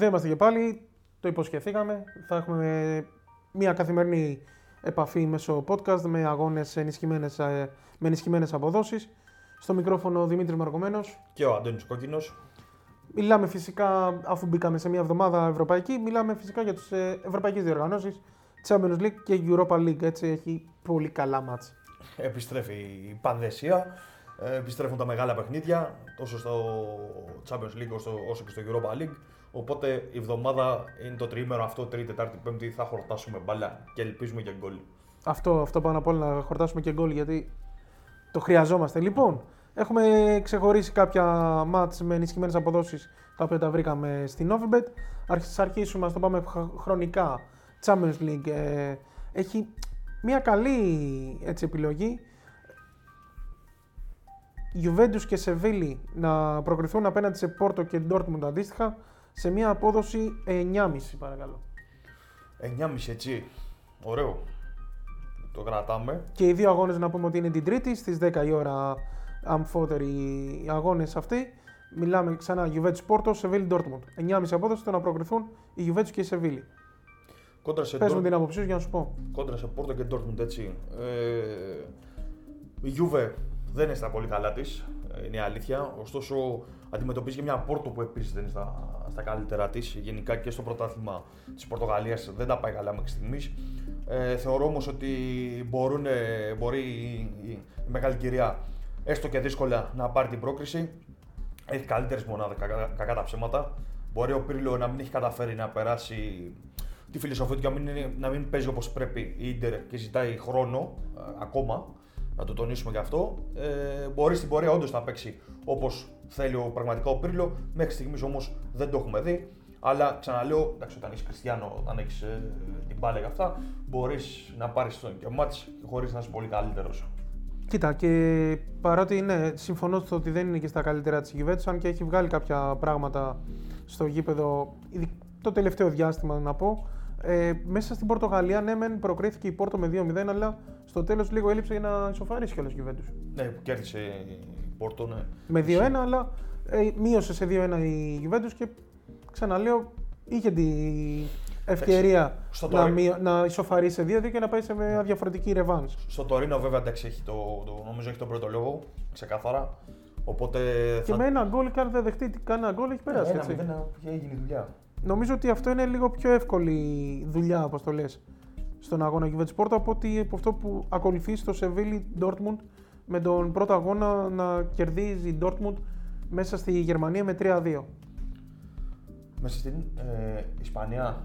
Εδώ είμαστε και πάλι. Το υποσχεθήκαμε. Θα έχουμε μια καθημερινή επαφή μέσω podcast με αγώνες ενισχυμένες, ε, με ενισχυμένες αποδόσεις. Στο μικρόφωνο Δημήτρης Μαρκομένος. Και ο Αντώνης Κόκκινος. Μιλάμε φυσικά, αφού μπήκαμε σε μια εβδομάδα ευρωπαϊκή, μιλάμε φυσικά για τις ε, ευρωπαϊκές διοργανώσεις, Champions League και Europa League. Έτσι έχει πολύ καλά μάτς. Επιστρέφει η πανδεσία, ε, επιστρέφουν τα μεγάλα παιχνίδια, τόσο στο Champions League όσο, όσο και στο Europa League. Οπότε η εβδομάδα είναι το τριήμερο αυτό, Τρίτη, Τετάρτη, Πέμπτη, θα χορτάσουμε μπαλά και ελπίζουμε για γκολ. Αυτό, αυτό πάνω απ' όλα να χορτάσουμε και γκολ γιατί το χρειαζόμαστε. Λοιπόν, έχουμε ξεχωρίσει κάποια μάτς με ενισχυμένες αποδόσεις τα οποία τα βρήκαμε στην Novibet. Ας αρχίσουμε, ας το πάμε χ- χρονικά. Champions League ε, έχει μια καλή έτσι, επιλογή. Juventus και Σεβίλη να προκριθούν απέναντι σε Πόρτο και Dortmund αντίστοιχα σε μια απόδοση 9,5 παρακαλώ. 9,5 έτσι. Ωραίο. Το κρατάμε. Και οι δύο αγώνες να πούμε ότι είναι την Τρίτη στις 10 η ώρα αμφότεροι οι αγώνες αυτοί. Μιλάμε ξανά Juventus Porto, Seville Dortmund. 9,5 απόδοση το να προκριθούν η Juventus και η Seville. Κόντρα σε, Πες μου Dortmund- την άποψή σου για να σου πω. κόντρα σε Πόρτο και Dortmund έτσι. Ε, η Juve δεν είναι στα πολύ καλά της, είναι η αλήθεια. Ωστόσο, αντιμετωπίζει και μια Πόρτο που επίσης δεν είναι στα, στα καλύτερα της. Γενικά και στο πρωτάθλημα της Πορτογαλίας δεν τα πάει καλά μέχρι στιγμής. Ε, θεωρώ όμως ότι μπορούν, ε, μπορεί η, η, η μεγάλη κυρία έστω και δύσκολα να πάρει την πρόκριση. Έχει καλύτερες μονάδες, κακά, κακά τα ψέματα. Μπορεί ο Πύρλο να μην έχει καταφέρει να περάσει τη φιλοσοφία του και να μην, είναι- να μην παίζει όπως πρέπει η Ιντερ και ζητάει χρόνο ε, ακόμα. Να το τονίσουμε και αυτό. Ε, μπορεί στην πορεία όντως να παίξει όπως θέλει ο πραγματικά ο Πύρλο. Μέχρι στιγμής όμως δεν το έχουμε δει. Αλλά ξαναλέω, εντάξει, όταν είσαι Κριστιανό, όταν έχεις την μπάλα και αυτά, μπορείς να πάρεις τον και μάτς χωρίς να είσαι πολύ καλύτερος. Κοίτα, και παρότι ναι, συμφωνώ στο ότι δεν είναι και στα καλύτερα της Juventus, αν και έχει βγάλει κάποια πράγματα στο γήπεδο ειδι- το τελευταίο διάστημα να πω. Ε, μέσα στην Πορτογαλία, ναι, μεν προκρίθηκε η Πόρτο με 2-0, αλλά στο τέλος λίγο έλειψε για να ισοφαρίσει κιόλας η Juventus. Ναι, που κέρδισε η Πόρτο, ναι. Με 2-1, αλλά ε, μείωσε σε 2-1 η Juventus και ξαναλέω, είχε την ευκαιρία στο να, τώρα- μειω- να ισοφαρίσει σε 2-2 και να πάει σε μια διαφορετική ρεβάνς. Στο Τωρίνο, βέβαια, εντάξει, έχει το, το, νομίζω έχει τον πρώτο λόγο, ξεκάθαρα. Οπότε. Και με ένα γκολ, και αν δεν δεχτεί κανένα γκολ, έχει περάσει. ένα έτσι. μηδέν να έγινε η δουλειά. Νομίζω ότι αυτό είναι λίγο πιο εύκολη δουλειά, όπως το λες, στον αγώνα Juventus Porto από ότι από αυτό που ακολουθεί στο Seville Dortmund με τον πρώτο αγώνα να κερδίζει η Dortmund μέσα στη Γερμανία με 3-2. Μέσα στην ε, Ισπανία;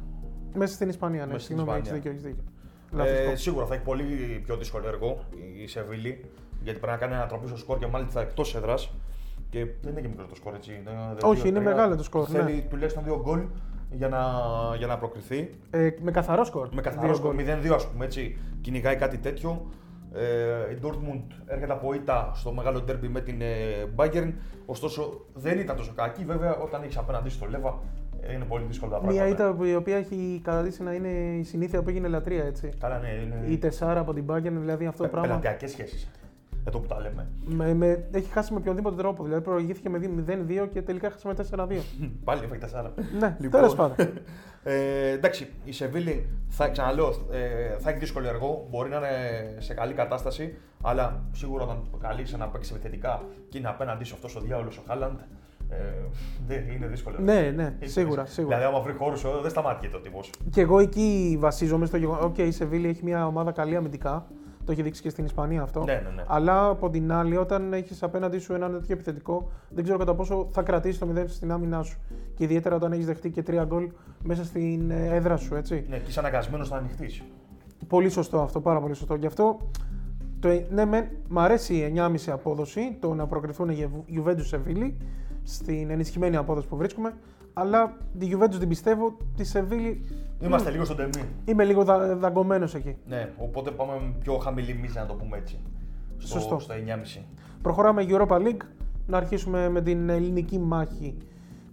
Μέσα στην Ισπανία, ναι. Μέσα στην Συγγνώμη, έχεις Ισπανία. δίκιο, έχεις δίκιο. Λάθος Ε, πω. σίγουρα θα έχει πολύ πιο δύσκολο έργο η Σεβίλη. Γιατί πρέπει να κάνει ανατροπή στο σκορ και μάλιστα εκτός έδρας. Και δεν είναι και μικρό το σκορ, έτσι. είναι δύο, Όχι, είναι τρία. μεγάλο το σκορ, ναι. Θέλει τουλάχιστον δύο γκολ για να, για να προκριθεί. Ε, με καθαρό σκορ. Με καθαρό Δύο σκορ γκολ. 0-2, ας πούμε έτσι. Κυνηγάει κάτι τέτοιο. Ε, η Dortmund έρχεται από ήττα στο μεγάλο ντέρμπι με την ε, Bayern. Ωστόσο δεν ήταν τόσο κακή. Βέβαια, όταν έχεις απέναντί στο Λέβα, ε, είναι πολύ δύσκολα τα πράγματα. Μια ήττα που- η οποία έχει καταδείξει να είναι η συνήθεια που έγινε λατρεία, έτσι. Καλά, ναι, είναι. Η τεσσάρα από την Bayern, δηλαδή αυτό το πράγμα. Πελατειακές σχέσεις. Εδώ που τα λέμε. Με, με, έχει χάσει με οποιονδήποτε τρόπο. Δηλαδή προηγήθηκε με 0-2 και τελικά χάσει με 4-2. Πάλι έφαγε 4. ναι, Λοιπόν. τέλος πάντων. Ε, εντάξει, η Σεβίλη θα ξαναλέω, ε, θα έχει δύσκολο έργο. Μπορεί να είναι σε καλή κατάσταση, αλλά σίγουρα όταν καλείσαι να παίξει επιθετικά και είναι απέναντί σου αυτός ο διάολος ο Χάλαντ, ε, δεν είναι δύσκολο. ναι, ναι, Είναι σίγουρα, δύσκολο. σίγουρα. Δηλαδή, άμα βρει χώρους, δεν σταματιέται ο τύπος. Και εγώ εκεί βασίζομαι στο γεγονός. Οκ, η Σεβίλη έχει μια ομάδα καλή αμυντικά. Το έχει δείξει και στην Ισπανία αυτό. Ναι, ναι, ναι. Αλλά από την άλλη, όταν έχεις απέναντί σου έναν τέτοιο επιθετικό, δεν ξέρω κατά πόσο θα κρατήσει το 0 στην άμυνά σου. Και ιδιαίτερα όταν έχεις δεχτεί και τρία γκολ μέσα στην ε, έδρα σου, έτσι. Ναι, και είσαι αναγκασμένος να ανοιχτείς. Πολύ σωστό αυτό, πάρα πολύ σωστό. Γι' αυτό το, ναι, μεν, μ' αρέσει η 9,5 απόδοση το να προκριθούν οι Ju- Juventus Seville στην ενισχυμένη απόδοση που βρίσκουμε. Αλλά τη Juventus την πιστεύω, τη Seville Είμαστε λίγο στον τεμή. είμαι λίγο δα, δαγκωμένος εκεί. Ναι, οπότε πάμε με πιο χαμηλή μίζα, να το πούμε έτσι. Στο, Σωστό. Στο 9,5. Προχωράμε Europa League. Να αρχίσουμε με την ελληνική μάχη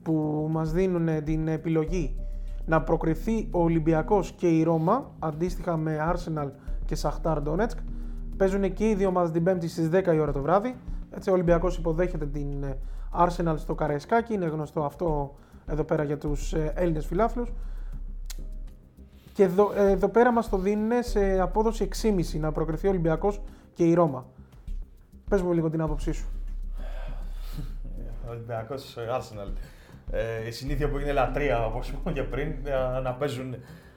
που μας δίνουν την επιλογή να προκριθεί ο Ολυμπιακός και η Ρώμα αντίστοιχα με Arsenal και Σαχτάρ Donetsk. Παίζουν και οι δύο ομάδες την Πέμπτη στις 10 η ώρα το βράδυ. Έτσι, ο Ολυμπιακός υποδέχεται την ε, Arsenal στο Καραϊσκάκι, είναι γνωστό αυτό εδώ πέρα για τους Έλληνες φιλάθλους. Και εδώ, ε, εδώ πέρα μας το δίνουν σε απόδοση 6,5 να προκριθεί ο Ολυμπιακός και η Ρώμα. Πες μου λίγο την άποψή σου. Ολυμπιακός Arsenal. Ε, η συνήθεια που είναι λατρεία, όπως είπαμε και πριν, να, να παίζουν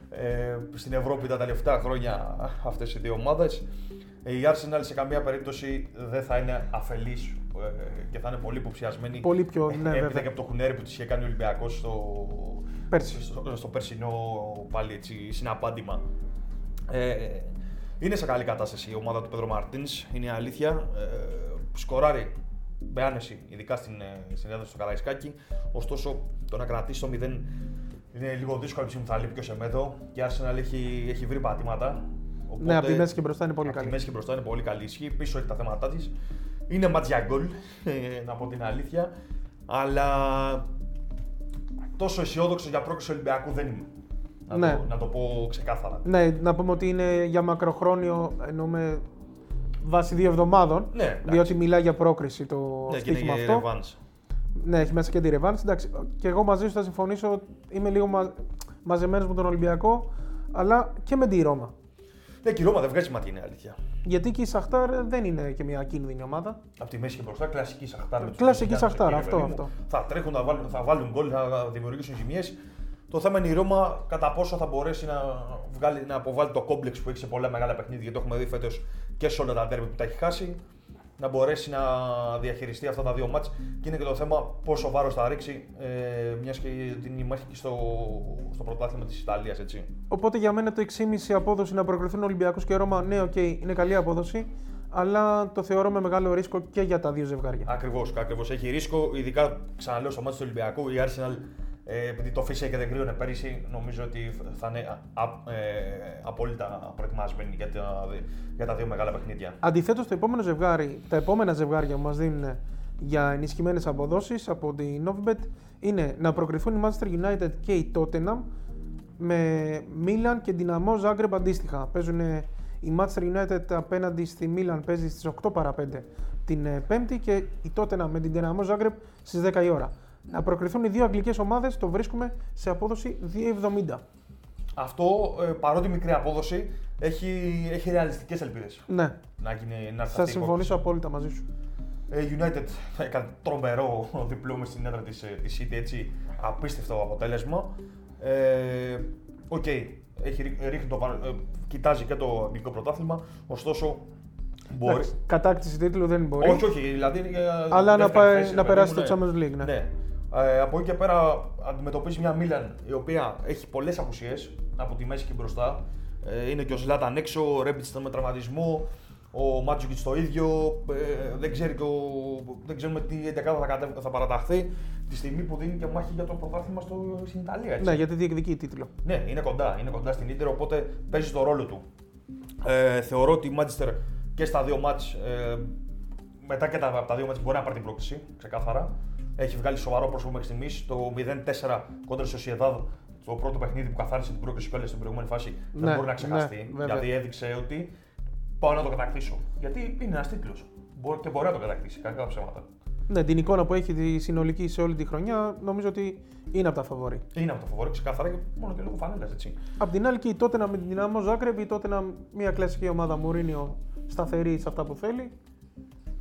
ε, στην Ευρώπη τα τελευταία χρόνια αυτές οι δύο ομάδες. Η Arsenal σε καμία περίπτωση δεν θα είναι αφελής ε, και θα είναι πολύ υποψιασμένη. Πολύ πιο, ναι, Έπειτα και από το χουνέρι που της είχε κάνει ο Ολυμπιακός στο, Πέρσι. στο, στο περσινό πάλι έτσι, συναπάντημα. Ε, είναι σε καλή κατάσταση η ομάδα του Πέτρο Μαρτίν, είναι η αλήθεια. Ε, σκοράρει με άνεση, ειδικά στην, ε, στην έδρα στο Καραϊσκάκι. Ωστόσο, το να κρατήσει το 0 είναι λίγο δύσκολο επειδή θα λείπει και ο Σεμέδο. Και η Arsenal έχει, έχει βρει πατήματα. Οπότε, Ναι, από τη μέση και μπροστά είναι πολύ από τη καλή. μέση και μπροστά είναι πολύ καλή ισχύ. Πίσω έχει τα θέματα της. Είναι ματζιά γκολ, ε, να πω την αλήθεια. Αλλά τόσο αισιόδοξο για πρόκληση Ολυμπιακού δεν είμαι. Να, Ναι. το, να το πω ξεκάθαρα. Ναι, να πούμε ότι είναι για μακροχρόνιο, εννοούμε βάσει δύο εβδομάδων. Ναι, εντάξει. διότι μιλάει για πρόκριση το Ναι, και είναι στοίχημα και αυτό. revanche. Ναι, έχει μέσα και τη ρεβάνση. Εντάξει, και εγώ μαζί σου θα συμφωνήσω. Είμαι λίγο μα... μαζεμένος με τον Ολυμπιακό, αλλά και με τη Ρώμα. Ναι, και η Ρώμα δεν βγάζει ματιά, είναι αλήθεια. Γιατί και η Σαχτάρ δεν είναι και μια κίνδυνη ομάδα. Από τη μέση και μπροστά, κλασική Σαχτάρ. με τους Κλασική Βραζιλιάνους Σαχτάρ, εκεί, ρε αυτό, παιδί μου. αυτό. Θα τρέχουν, θα βάλουν, θα βάλουν γκολ, θα δημιουργήσουν ζημιές. Το θέμα είναι η Ρώμα κατά πόσο θα μπορέσει να, βγάλει, να αποβάλει το κόμπλεξ που έχει σε πολλά μεγάλα παιχνίδια. Γιατί το έχουμε δει φέτος και σε όλα τα ντέρμπι που τα έχει χάσει. Να μπορέσει να διαχειριστεί αυτά τα δύο μάτς και είναι και το θέμα πόσο βάρος θα ρίξει, ε, μιας και την μάχη και στο, στο πρωτάθλημα της Ιταλίας. Έτσι. Οπότε για μένα το 6,5 απόδοση να προκριθούν Ολυμπιακός και Ρώμα, ναι, οκ, είναι καλή απόδοση. Αλλά το θεωρώ με μεγάλο ρίσκο και για τα δύο ζευγάρια. Ακριβώς, ακριβώς. Έχει ρίσκο, ειδικά ξαναλέω στο ματς του Ολυμπιακού. Η Arsenal, ε, επειδή το φύσια και δεν κρύωνε πέρυσι, νομίζω ότι θα είναι α, ε, απόλυτα προετοιμασμένη για τα, δι- για τα δύο μεγάλα παιχνίδια. Αντιθέτως, το επόμενο ζευγάρι, τα επόμενα ζευγάρια που μας δίνουν για ενισχυμένες αποδόσεις από την Novibet είναι να προκριθούν η Manchester United και η Tottenham με Milan και Dinamo Zagreb αντίστοιχα. Παίζουν η Manchester United απέναντι στη Milan παίζει στις 8 παρα 5 την ε, Πέμπτη και η Tottenham με την Dinamo Zagreb στις 10 η ώρα. Να προκριθούν οι δύο αγγλικές ομάδες το βρίσκουμε σε απόδοση 2,70. Αυτό, ε, παρότι μικρή απόδοση, έχει, έχει ρεαλιστικές ελπίδες Ναι, να, γίνει, να έρθει θα αυτή η συμφωνήσω απόλυτα μαζί σου. Ε, United έκανε τρομερό διπλό μες στην έδρα της, ε, της City, έτσι απίστευτο αποτέλεσμα. Ε, Οκ, έχει ρί- ρίχνει το, παρα- ε, κοιτάζει και το αγγλικό πρωτάθλημα, ωστόσο μπορεί... Εντάξει, Κατάκτηση τίτλου δεν μπορεί. Όχι, όχι, δηλαδή είναι για Αλλά να, δεύτερη πάει, θέση, να ρε παιδί περάσει μου, το ναι. Champions League. Ναι. Ναι. Ε, από εκεί και πέρα αντιμετωπίζει μια Μίλαν η οποία έχει πολλές απουσίες από τη μέση και μπροστά. Ε, είναι και ο Ζλάταν έξω, ο Ρέμπιτς ήταν με τραυματισμό, ο Μάτζουκιτς το ίδιο. Ε, δεν, ξέρει το, δεν ξέρουμε τι 11 θα, κατέβ- θα παραταχθεί τη στιγμή που δίνει και μάχη για το πρωτάθλημα στο, στην Ιταλία. Έτσι. Ναι, γιατί διεκδικεί τίτλο. Ναι, είναι κοντά, είναι κοντά στην Ίντερ, οπότε παίζει το ρόλο του. Ε, θεωρώ ότι η Μάντσεστερ και στα δύο μάτς, ε, μετά και τα, από τα δύο μάτς μπορεί να πάρει την πρόκληση, ξεκάθαρα. Έχει βγάλει σοβαρό πρόσωπο μέχρι στιγμής. Το 0-4 κόντρα στο Σιεδάδ, το πρώτο παιχνίδι που καθάρισε την πρόκληση κιόλας στην προηγούμενη φάση, Ναι, δεν μπορεί να ξεχαστεί. ναι, βέβαια. γιατί έδειξε ότι πάω να το κατακτήσω. Γιατί είναι ένα τίτλο. Και μπορεί να το κατακτήσει, κακά ψέματα. Ναι, την εικόνα που έχει τη συνολική σε όλη τη χρονιά νομίζω ότι είναι από τα φαβόρη. Είναι από το φοβόρι, ξεκάθαρα και μόνο και λόγω φανέλας, έτσι. Απ' την άλλη και η Tottenham με την Δυναμό Ζάκρεπ, η Tottenham μια κλασική ομάδα Μουρίνιο σταθερή σε αυτά που θέλει.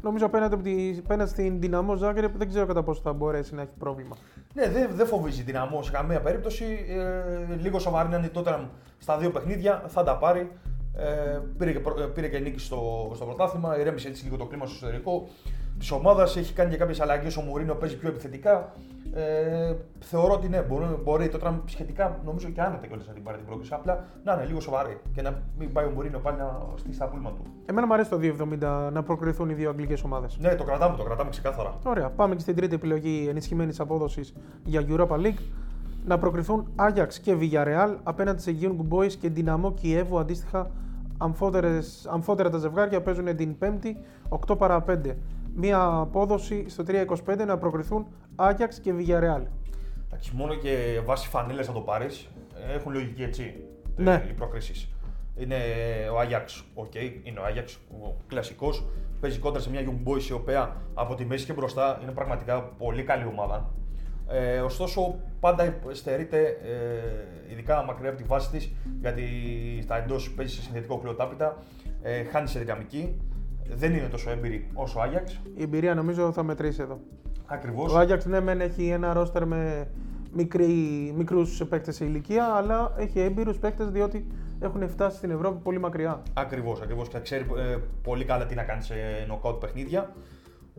Νομίζω απέναντι, από τη- απέναντι στην Δυναμό Ζάκρεπ δεν ξέρω κατά πόσο θα μπορέσει να έχει πρόβλημα. Ναι, δεν δεν φοβίζει δυναμό σε καμία περίπτωση. Ε, λίγο σοβαρή να είναι τότε στα δύο παιχνίδια, θα τα πάρει. Ε, πήρε, και, προ- ε, πήρε και νίκη στο, στο πρωτάθλημα, ηρέμησε έτσι λίγο το κλίμα στο εσωτερικό της ομάδας. Έχει κάνει και κάποιες αλλαγές. Ο Μουρίνο παίζει πιο επιθετικά. Ε, θεωρώ ότι ναι, μπορεί, μπορεί τότε σχετικά νομίζω και άνετα κιόλας να την πάρει την πρόκληση. Απλά να είναι λίγο σοβαρή και να μην πάει ο Μουρίνο πάλι να στήσει τα πούλμα του. Εμένα μου αρέσει το 2,70 να προκριθούν οι δύο αγγλικές ομάδες. Ναι, το κρατάμε, το κρατάμε ξεκάθαρα. Ωραία, πάμε και στην τρίτη επιλογή ενισχυμένης απόδοσης για Europa League. Να προκριθούν Άγιαξ και Villarreal απέναντι σε Young Boys και Δυναμό Κιέβου αντίστοιχα. αμφότερες- Αμφότερα τα ζευγάρια παίζουν την 5η 8 παρα 5. Μία απόδοση στο 3,25 να προκριθούν Άγιαξ και Villarreal. Εντάξει, μόνο και βάσει φανέλας θα το πάρεις. Έχουν λογική έτσι Ναι. οι προκρίσεις. Είναι ο Άγιαξ, οκ, είναι ο Άγιαξ, ο κλασικός. Παίζει κόντρα σε μια Young Boys η οποία από τη μέση και μπροστά είναι πραγματικά πολύ καλή ομάδα. Ε, ωστόσο, πάντα στερείται, ε, ειδικά μακριά από τη βάση της, γιατί στα εντός παίζει σε συνθετικό κλειοτάπητα, ε, χάνει σε δυναμική. Δεν είναι τόσο έμπειρη όσο ο Άγιαξ. Η εμπειρία νομίζω θα μετρήσει εδώ. Ακριβώς. Ο Άγιαξ ναι, μεν έχει ένα ρόστερ με μικρούς παίκτες σε ηλικία, αλλά έχει έμπειρους παίκτες διότι έχουν φτάσει στην Ευρώπη πολύ μακριά. Ακριβώς, ακριβώς. Και ξέρει ε, πολύ καλά τι να κάνει σε νοκάουτ παιχνίδια.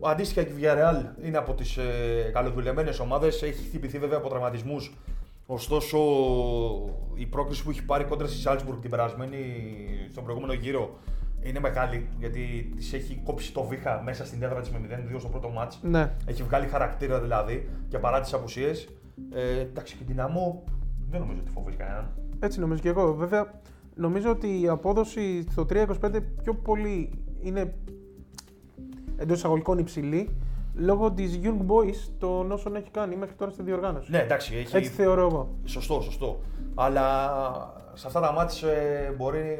Αντίστοιχα και η Villarreal είναι από τις ε, καλοδουλεμένες ομάδες. Έχει χτυπηθεί βέβαια από τραυματισμούς. Ωστόσο, η πρόκληση που έχει πάρει κόντρα στη Σάλτσμπουργκ την περασμένη στον προηγούμενο γύρο είναι μεγάλη γιατί της έχει κόψει το βήχα μέσα στην έδρα της με 0-2 στο πρώτο μάτς. Ναι. Έχει βγάλει χαρακτήρα δηλαδή και παρά τις απουσίες. Ε, εντάξει, και την ΑΜΟ δεν νομίζω ότι φοβίζει κανέναν. Έτσι νομίζω και εγώ. Βέβαια, νομίζω ότι η απόδοση στο 3-25 πιο πολύ είναι εντός εισαγωγικών υψηλή λόγω της Young Boys των όσων έχει κάνει μέχρι τώρα στη διοργάνωση. Ναι, εντάξει, έχει... Έτσι θεωρώ εγώ. Σωστό, σωστό. Αλλά σε αυτά τα μάτια ε, μπορεί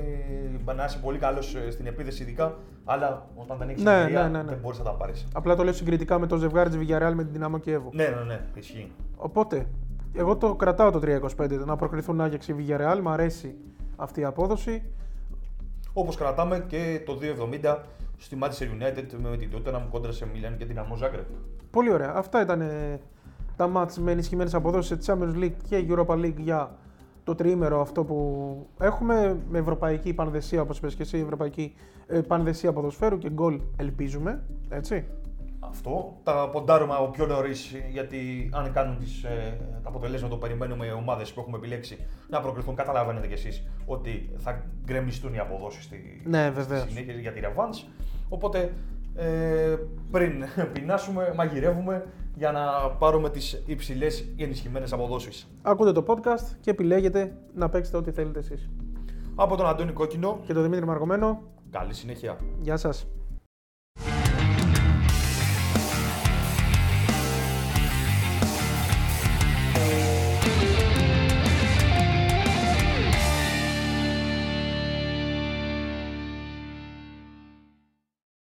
να είσαι πολύ καλός ε, στην επίδεση ειδικά, αλλά όταν δεν έχεις Ναι, εμπειρία ναι, ναι, ναι. δεν μπορείς να τα πάρεις. Απλά το λέω συγκριτικά με το ζευγάρι της Villarreal με την Δυναμό και Εύω. Ναι, ναι, ναι, ισχύει. Οπότε, εγώ το κρατάω το 3-25 να προκριθούν Άγιαξ ή Villarreal. Μ' αρέσει αυτή η απόδοση. Όπως κρατάμε και το 2,70 στη Manchester United με την Tottenham κόντρα σε Milan και την Amo Zagreb. Πολύ ωραία. Αυτά ήταν ε, τα μάτς με ενισχυμένες αποδόσεις σε Champions League και Europa League για το τριήμερο αυτό που έχουμε με ευρωπαϊκή πανδεσία, όπως είπες και εσύ, ευρωπαϊκή ε, πανδεσία ποδοσφαίρου και γκολ ελπίζουμε, έτσι. Αυτό. Τα ποντάρουμε από πιο νωρίς γιατί αν κάνουν τις, ε, τα αποτελέσματα το περιμένουμε οι ομάδες που έχουμε επιλέξει να προκριθούν. Καταλαβαίνετε κι εσείς ότι θα γκρεμιστούν οι αποδόσεις στη, Ναι, στη βεβαίως. συνέχεια για τη Revans. Οπότε ε, πριν πεινάσουμε, μαγειρεύουμε για να πάρουμε τις υψηλές ενισχυμένες αποδόσεις. Ακούτε το podcast και επιλέγετε να παίξετε ό,τι θέλετε εσείς. Από τον Αντώνη Κόκκινο, Και τον Δημήτρη Μαργομένο, καλή συνέχεια. γεια σας.